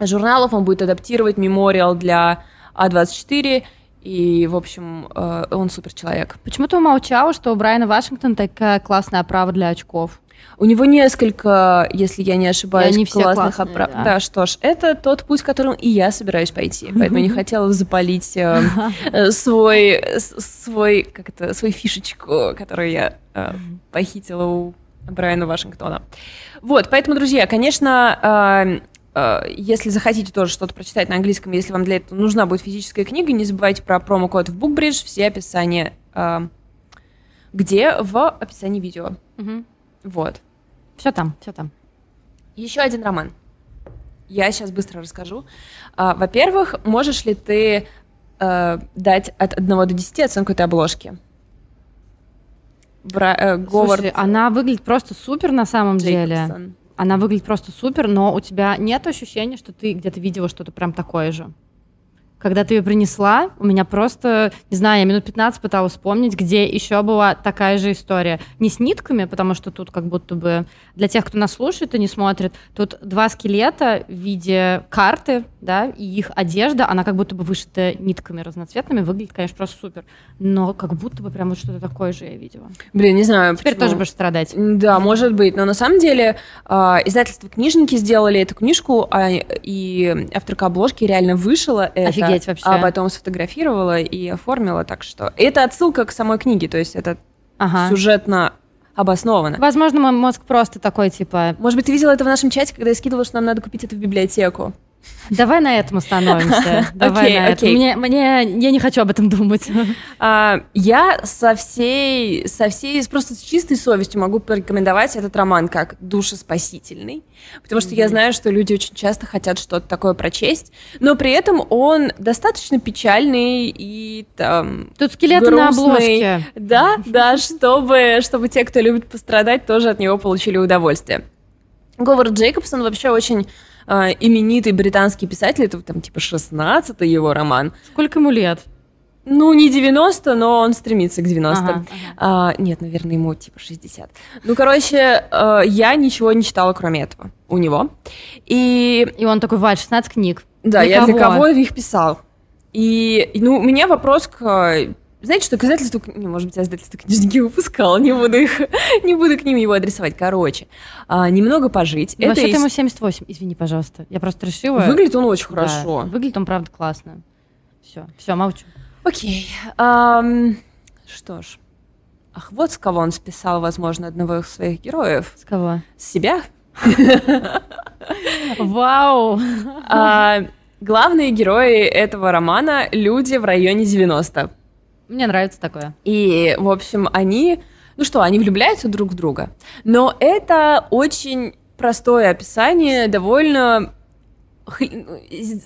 журналов, он будет адаптировать мемориал для А24, и, в общем, э, он супер человек. Почему ты умолчала, что у Брайана Вашингтона такая классная оправа для очков? У него несколько, если я не ошибаюсь, не классных оправ. Да. да, что ж, это тот путь, которым и я собираюсь пойти. Поэтому не хотела запалить э, э, свой, свой, как это, свою фишечку, которую я похитила у Брайана Вашингтона. Вот, поэтому, друзья, конечно, Э, если захотите тоже что-то прочитать на английском, если вам для этого нужна будет физическая книга, не забывайте про промокод в BookBridge, все описания э, где? В описании видео. Угу. Вот. Все там, все там. Еще один роман. Я сейчас быстро расскажу. А, во-первых, можешь ли ты э, дать от 1 до 10 оценку этой обложки? Бра- э, Говард... Слушай, она выглядит просто супер на самом Джейкобсон. деле. Она выглядит просто супер, но у тебя нет ощущения, что ты где-то видела что-то прям такое же. Когда ты ее принесла, у меня просто, не знаю, я минут 15 пыталась вспомнить, где еще была такая же история. Не с нитками, потому что тут как будто бы для тех, кто нас слушает и не смотрит, тут два скелета в виде карты, да, и их одежда, она как будто бы вышита нитками разноцветными, выглядит, конечно, просто супер. Но как будто бы прям вот что-то такое же я видела. Блин, не знаю. Теперь почему. тоже будешь страдать. Да, может быть. Но на самом деле э, издательство «Книжники» сделали эту книжку, а, и авторка обложки реально вышла это. Офигеть Офигеть вообще. А потом сфотографировала и оформила, так что... Это отсылка к самой книге, то есть это ага. сюжетно обосновано. Возможно, мой мозг просто такой, типа... Может быть, ты видела это в нашем чате, когда я скидывала, что нам надо купить это в библиотеку? Давай на этом остановимся. Давай okay, на этом. Мне, мне, я не хочу об этом думать. Uh, я со всей, со всей, просто с чистой совестью могу порекомендовать этот роман как душеспасительный, потому что mm-hmm. я знаю, что люди очень часто хотят что-то такое прочесть, но при этом он достаточно печальный и там Тут скелеты грустный. на обложке. Да, да, чтобы, чтобы те, кто любит пострадать, тоже от него получили удовольствие. Говард Джейкобсон вообще очень э, именитый британский писатель, это там типа 16-й его роман. Сколько ему лет? Ну, не 90, но он стремится к 90. Ага, ага. А, нет, наверное, ему типа 60. Ну, короче, э, я ничего не читала, кроме этого, у него. И, и он такой, Валь, 16 книг. Да, для я кого? для кого их писал. И, ну, у меня вопрос к знаете, что к издательству, не, может быть, я издательство книжники выпускала, не буду их, не буду к ним его адресовать. Короче, а, немного пожить. Ну, вообще-то ему 78, извини, пожалуйста. Я просто решила... Выглядит он очень да, хорошо. Выглядит он, правда, классно. Все, все, молчу. Окей. Um, что ж. Ах, вот с кого он списал, возможно, одного из своих героев. С кого? С себя. Вау! А, главные герои этого романа — люди в районе 90. Мне нравится такое. И, в общем, они... Ну что, они влюбляются друг в друга. Но это очень простое описание довольно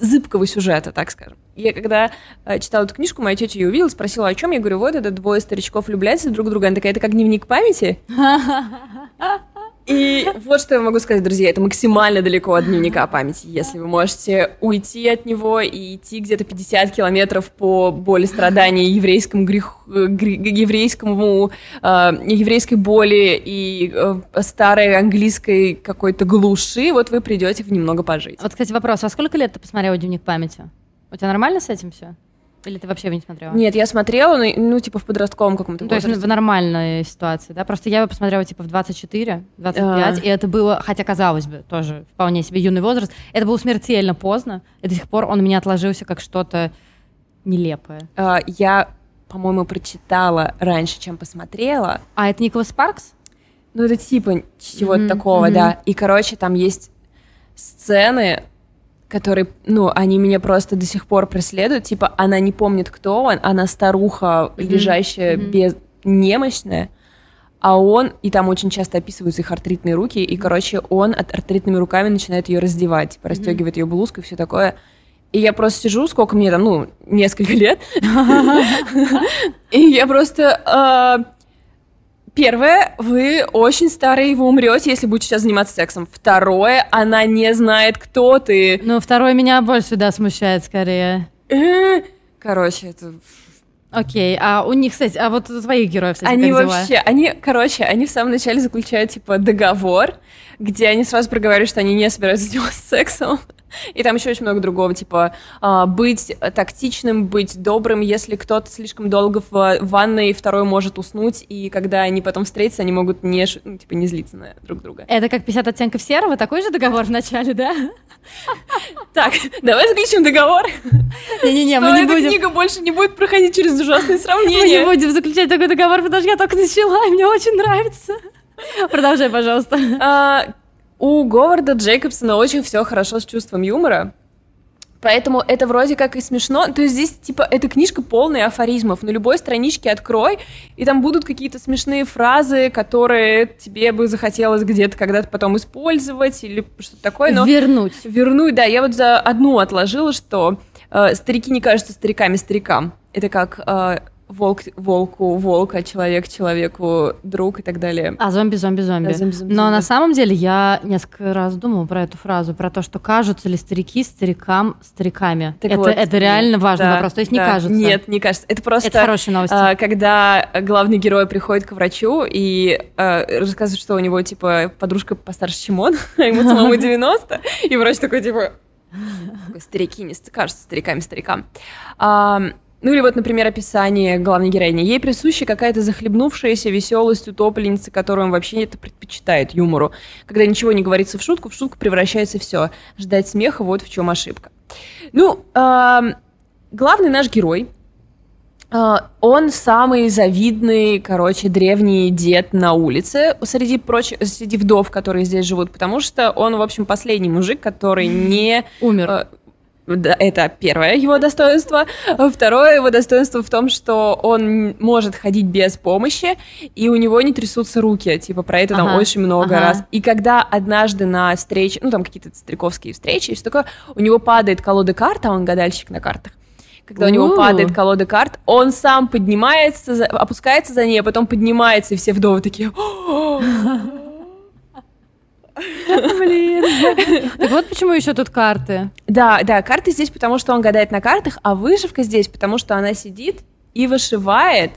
зыбкого сюжета, так скажем. Я когда э, читала эту книжку, моя тетя ее увидела, спросила, о чем? Я говорю, вот это двое старичков влюбляются друг в друга. Она такая, это как дневник памяти? И вот что я могу сказать, друзья, это максимально далеко от дневника памяти. Если вы можете уйти от него и идти где-то 50 километров по боли страдания, еврейскому греху, еврейскому, э, еврейской боли и э, старой английской какой-то глуши, вот вы придете в немного пожить. Вот, кстати, вопрос, а сколько лет ты посмотрела дневник памяти? У тебя нормально с этим все? Или ты вообще его не смотрела? Нет, я смотрела, ну, ну типа в подростковом каком-то ну, То есть в нормальной ситуации, да? Просто я его посмотрела типа в 24, 25, а. и это было, хотя казалось бы, тоже вполне себе юный возраст, это было смертельно поздно, и до сих пор он у меня отложился как что-то нелепое. А, я, по-моему, прочитала раньше, чем посмотрела. А это Николас Спаркс? Ну, это типа чего-то mm-hmm. такого, mm-hmm. да. И, короче, там есть сцены, которые, ну, они меня просто до сих пор преследуют. Типа, она не помнит, кто он, она старуха, mm-hmm. лежащая mm-hmm. без немощная, а он, и там очень часто описываются их артритные руки, и, короче, он от артритными руками начинает ее раздевать, типа, расстегивает mm-hmm. ее блузку и все такое. И я просто сижу, сколько мне там, ну, несколько лет, и я просто а, Первое, вы очень старый, и вы умрете, если будете сейчас заниматься сексом. Второе, она не знает, кто ты. Ну, второе меня больше, да, смущает скорее. Э, короче, это... Окей, а у них, кстати, а вот у твоих героев, кстати, Они вообще, они, короче, они в самом начале заключают, типа, договор, где они сразу проговаривают, что они не собираются заниматься сексом. И там еще очень много другого, типа а, быть тактичным, быть добрым, если кто-то слишком долго в ванной, второй может уснуть, и когда они потом встретятся, они могут не, ну, типа, не злиться на друг друга. Это как 50 оттенков серого, такой же договор в начале, да? Так, давай заключим договор. Не-не-не, мы не будем... книга больше не будет проходить через ужасные сравнения. Мы не будем заключать такой договор, потому что я только начала, и мне очень нравится. Продолжай, пожалуйста. У Говарда Джейкобсона очень все хорошо с чувством юмора. Поэтому это вроде как и смешно. То есть здесь, типа, эта книжка полная афоризмов. На любой страничке открой, и там будут какие-то смешные фразы, которые тебе бы захотелось где-то когда-то потом использовать или что-то такое. Но... Вернуть. Вернуть, да. Я вот за одну отложила, что э, старики не кажутся стариками старикам. Это как э, волк волку волка, человек человеку друг и так далее. А зомби зомби зомби. Да, зомби, зомби Но зомби. на самом деле я несколько раз думала про эту фразу, про то, что кажутся ли старики старикам стариками. Так это вот, это реально важный да, вопрос. То есть да. не кажется. Нет, не кажется. Это просто. Это хорошая новость. А, когда главный герой приходит к врачу и а, рассказывает, что у него типа подружка постарше, чем он, ему самому 90, и врач такой типа старики не кажутся стариками старикам. Ну или вот, например, описание главной героини. Ей присуща какая-то захлебнувшаяся веселость утопленницы, которую он вообще это предпочитает юмору. Когда ничего не говорится в шутку, в шутку превращается все. Ждать смеха, вот в чем ошибка. Ну, э, главный наш герой, э, он самый завидный, короче, древний дед на улице среди прочих, среди вдов, которые здесь живут, потому что он, в общем, последний мужик, который не... Умер. Э, это первое его достоинство. Второе его достоинство в том, что он может ходить без помощи, и у него не трясутся руки. Типа, про это ага, там очень много ага. раз. И когда однажды на встрече, ну, там какие-то стариковские встречи, и все такое, у него падает колода карт, а он гадальщик на картах. Когда у, у него падает колода карт, он сам поднимается, опускается за ней, а потом поднимается, и все вдовы такие... Блин. Так вот почему еще тут карты. Да, да, карты здесь, потому что он гадает на картах, а вышивка здесь, потому что она сидит и вышивает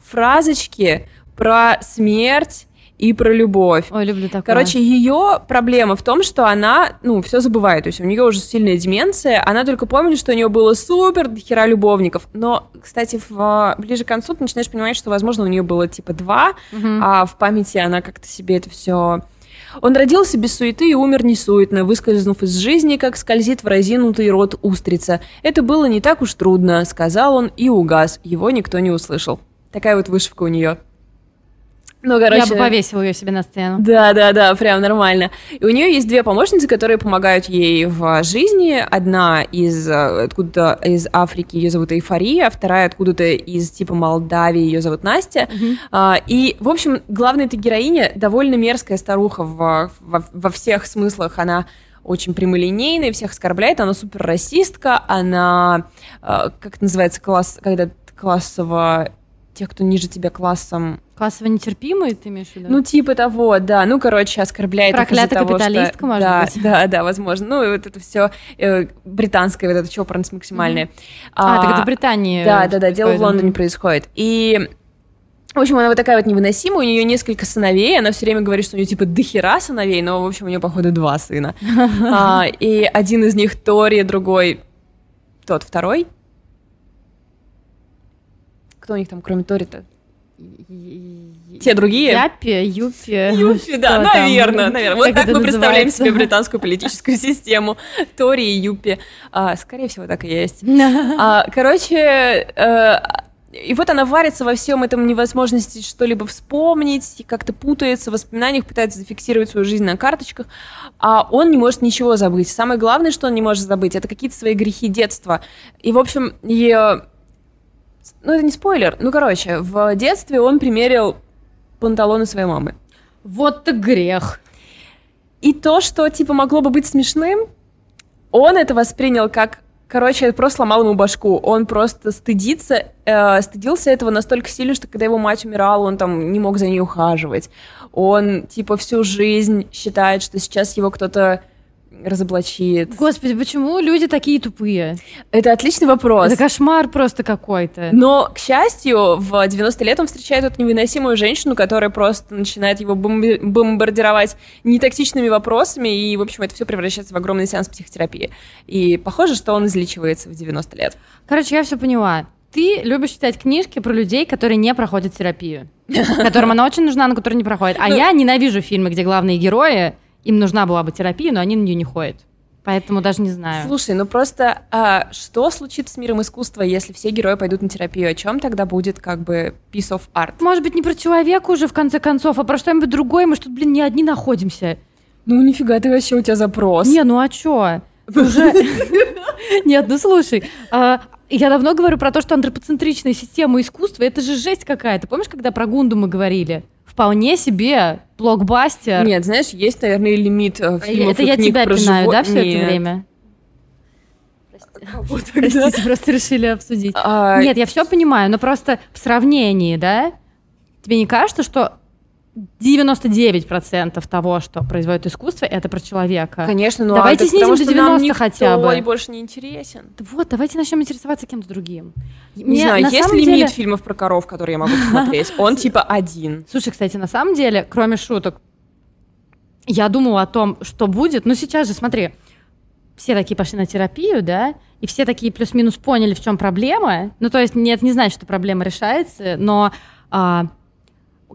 фразочки про смерть и про любовь. Ой, люблю такое. Короче, ее проблема в том, что она, ну, все забывает. То есть у нее уже сильная деменция, она только помнит, что у нее было супер до хера любовников. Но, кстати, в, ближе к концу ты начинаешь понимать, что, возможно, у нее было типа два, угу. а в памяти она как-то себе это все он родился без суеты и умер несуетно, выскользнув из жизни, как скользит в разинутый рот устрица. Это было не так уж трудно, сказал он и угас. Его никто не услышал. Такая вот вышивка у нее. Ну, короче... Я бы повесила ее себе на стену. Да, да, да, прям нормально. И у нее есть две помощницы, которые помогают ей в жизни. Одна из э, откуда из Африки, ее зовут Эйфория, вторая откуда-то из типа Молдавии, ее зовут Настя. Мгм. А, и, в общем, главная эта героиня довольно мерзкая старуха в- во, во всех смыслах. Она очень прямолинейная, всех оскорбляет, она супер расистка, она, как это называется, класс, когда классово, тех, кто ниже тебя классом, Классово нетерпимые, ты имеешь в виду? ну, типа того, да. Ну, короче, оскорбляет Проклятая того, что- капиталистка, может да, быть? Да, да, возможно. Ну, и вот это все британское, вот это чопорность максимальная. а, так это в Британии. Да, да, да, дело в. Лондоне происходит. И в общем, она вот такая вот невыносимая, у нее несколько сыновей, она все время говорит, что у нее типа дохера сыновей, но, в общем, у нее, походу, два сына. А, и один из них Тори, другой тот второй. Кто у них там, кроме Тори-то? Те другие? Япи, Юпи. Юпи, да, что там? наверное, наверное. Вот Как так это мы представляем называется? себе британскую политическую систему. Тори и Юпи. А, скорее всего, так и есть. А, короче, э, и вот она варится во всем этом невозможности что-либо вспомнить, как-то путается в воспоминаниях, пытается зафиксировать свою жизнь на карточках, а он не может ничего забыть. Самое главное, что он не может забыть, это какие-то свои грехи детства. И, в общем, ее... Ну, это не спойлер. Ну, короче, в детстве он примерил панталоны своей мамы. Вот так грех. И то, что, типа, могло бы быть смешным, он это воспринял как... Короче, это просто сломал ему башку. Он просто стыдится, э, стыдился этого настолько сильно, что когда его мать умирала, он там не мог за ней ухаживать. Он, типа, всю жизнь считает, что сейчас его кто-то разоблачит. Господи, почему люди такие тупые? Это отличный вопрос. Это кошмар просто какой-то. Но, к счастью, в 90 лет он встречает эту невыносимую женщину, которая просто начинает его бомби- бомбардировать нетактичными вопросами, и, в общем, это все превращается в огромный сеанс психотерапии. И похоже, что он излечивается в 90 лет. Короче, я все поняла. Ты любишь читать книжки про людей, которые не проходят терапию. Которым она очень нужна, но которые не проходят. А Ну- я ненавижу фильмы, где главные герои, им нужна была бы терапия, но они на нее не ходят. Поэтому даже не знаю. Слушай, ну просто а, что случится с миром искусства, если все герои пойдут на терапию? О чем тогда будет как бы piece of art? Может быть, не про человека уже, в конце концов, а про что-нибудь другое. Мы ж тут, блин, не одни находимся. Ну нифига, ты вообще у тебя запрос. Не, ну а чё? Уже... Нет, ну слушай, а, я давно говорю про то, что антропоцентричная система искусства — это же жесть какая-то. Помнишь, когда про Гунду мы говорили? Вполне себе блокбастер. Нет, знаешь, есть, наверное, лимит э, фильмов это и я книг тебя про пинаю, живо- да, все Нет. это время? Тогда? Простите, просто решили обсудить. А, Нет, я все понимаю, но просто в сравнении, да, тебе не кажется, что 99% того, что производит искусство, это про человека? Конечно, ну Давайте а снизим до что нам 90 хотя бы. и больше не интересен. Вот, давайте начнем интересоваться кем-то другим. Не Мне знаю, на есть лимит деле- фильмов про коров, которые я могу посмотреть? Он типа один. Слушай, кстати, на самом деле, кроме шуток, я думала о том, что будет. Ну, сейчас же, смотри, все такие пошли на терапию, да, и все такие плюс-минус поняли, в чем проблема. Ну, то есть, нет, не значит, что проблема решается, но а,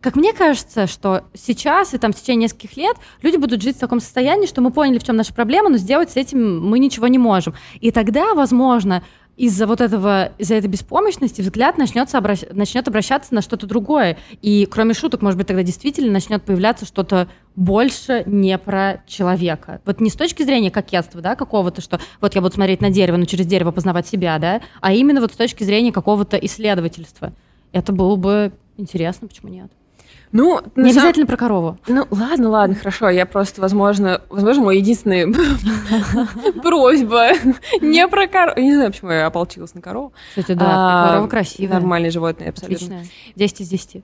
как мне кажется, что сейчас и там в течение нескольких лет люди будут жить в таком состоянии, что мы поняли, в чем наша проблема, но сделать с этим мы ничего не можем. И тогда, возможно, из-за вот этого, из-за этой беспомощности взгляд начнется обращ- начнет обращаться на что-то другое. И кроме шуток, может быть, тогда действительно начнет появляться что-то больше не про человека. Вот не с точки зрения кокетства, да, какого-то, что вот я буду смотреть на дерево, но через дерево познавать себя, да, а именно вот с точки зрения какого-то исследовательства. Это было бы интересно, почему нет? Ну, Не самом- обязательно про корову. Ну, ладно, ладно, хорошо. Я просто, возможно, возможно, мой единственный просьба не про корову. Не знаю, почему я ополчилась на корову. Кстати, да, А, корова красивая. Нормальное животное, абсолютно. Отличная. 10 из 10.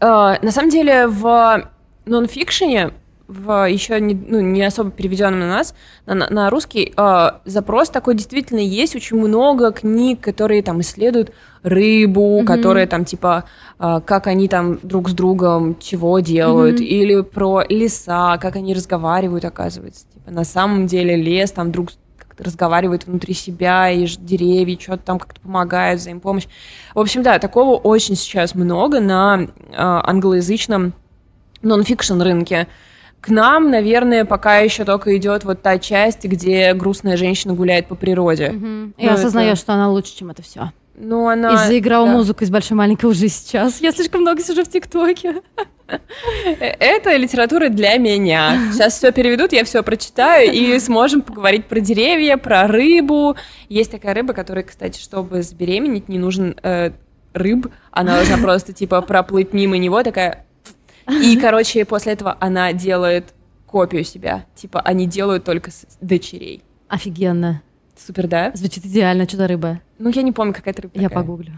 А, На самом деле, в нонфикшене, в еще не, ну, не особо переведенном на нас, на, на- русский, а, запрос такой действительно есть. Очень много книг, которые там исследуют рыбу, Мгм. которые там типа, а, как они там друг с другом чего делают, Мгм. или про леса, как они разговаривают, оказывается. Типа, на самом деле лес там друг с- как-то разговаривает внутри себя, и деревья что-то там как-то помогают, взаимопомощь. В общем, да, такого очень сейчас много на а, англоязычном нонфикшн рынке. К нам, наверное, пока еще только идет вот та часть, где грустная женщина гуляет по природе. Ну, И осознаешь, это- что она лучше, чем это все. Ну, она... И заиграла да. музыку из большой маленькой уже сейчас. Я слишком много сижу в ТикТоке. Э, Это литература для меня. Сейчас все переведут, я все прочитаю и сможем поговорить про деревья, про рыбу. Есть такая рыба, которая, кстати, чтобы забеременеть, не нужен э, рыб. Она должна просто типа проплыть мимо него, такая. И, короче, после этого она делает копию себя. Типа они делают только с дочерей. Офигенно. Супер, да? Звучит идеально. Что за рыба? Ну, я не помню, какая это рыба. Я такая. погуглю.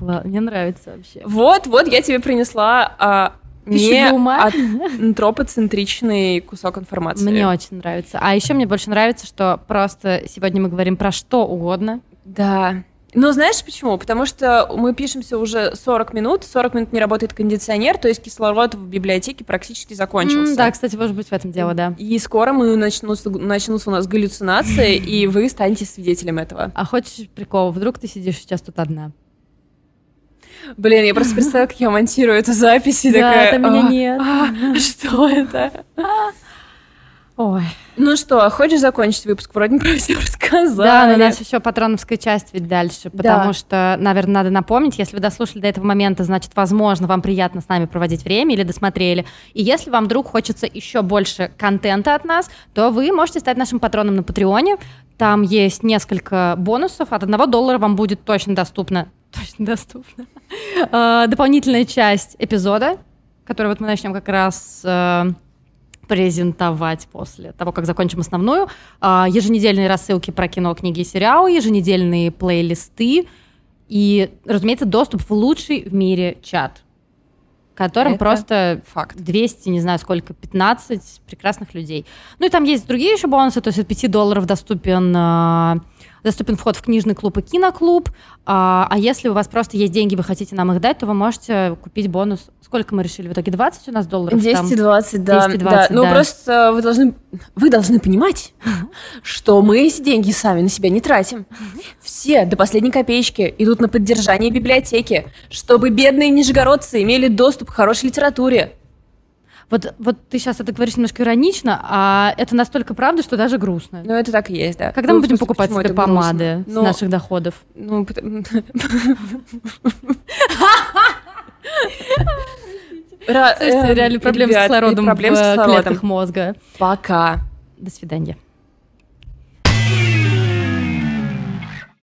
Кла- Мне нравится вообще. Вот, вот, я тебе принесла а, не ума. от- антропоцентричный кусок информации. Мне очень нравится. А еще мне больше нравится, что просто сегодня мы говорим про что угодно. Да. Ну, знаешь почему? Потому что мы пишемся уже 40 минут, 40 минут не работает кондиционер, то есть кислород в библиотеке практически закончился. М, Да, кстати, может быть в этом дело, да. И скоро мы начнутся, начнутся у нас галлюцинации, и вы станете свидетелем этого. А хочешь прикол? Вдруг ты сидишь сейчас тут одна? Блин, я просто представляю, как я монтирую эту запись, и Да, такая... там меня «А, нет». а, что это? Ой. Ну что, хочешь закончить выпуск? Вроде про все рассказали. Да, но у нас еще патроновская часть ведь дальше, потому что, наверное, надо напомнить, если вы дослушали до этого момента, значит, возможно, вам приятно с нами проводить время или досмотрели. И если вам вдруг хочется еще больше контента от нас, то вы можете стать нашим патроном на Патреоне. Там есть несколько бонусов. От одного доллара вам будет точно доступно точно доступно. Э, Дополнительная часть эпизода, который вот мы начнем как раз э, презентовать после того, как закончим основную. А, Еженедельные рассылки про кино, книги и сериалы, еженедельные плейлисты и, разумеется, доступ в лучший в мире чат, в котором Это просто Факт. 200, не знаю сколько, 15 прекрасных людей. Ну и там есть другие еще бонусы, то есть от 5 долларов доступен, а, доступен вход в книжный клуб и киноклуб, а, а если у вас просто есть деньги, вы хотите нам их дать, то вы можете купить бонус. Сколько мы решили в итоге? 20 у нас долларов? там? 10 и 20, да. 10 и да. 20, Ну, да. просто вы должны, вы должны понимать, что мы эти деньги сами на себя не тратим. Все до последней копеечки идут на поддержание библиотеки, чтобы бедные нижегородцы имели доступ к хорошей литературе. Вот, вот ты сейчас это говоришь немножко иронично, а это настолько правда, что даже грустно. Ну, это так и есть, да. Когда Ну, мы будем покупать себе это грустно? помады с Ну, наших доходов? Ну, Слушайте, реально проблемы с кислородом в э, клетках мозга. Пока. До свидания.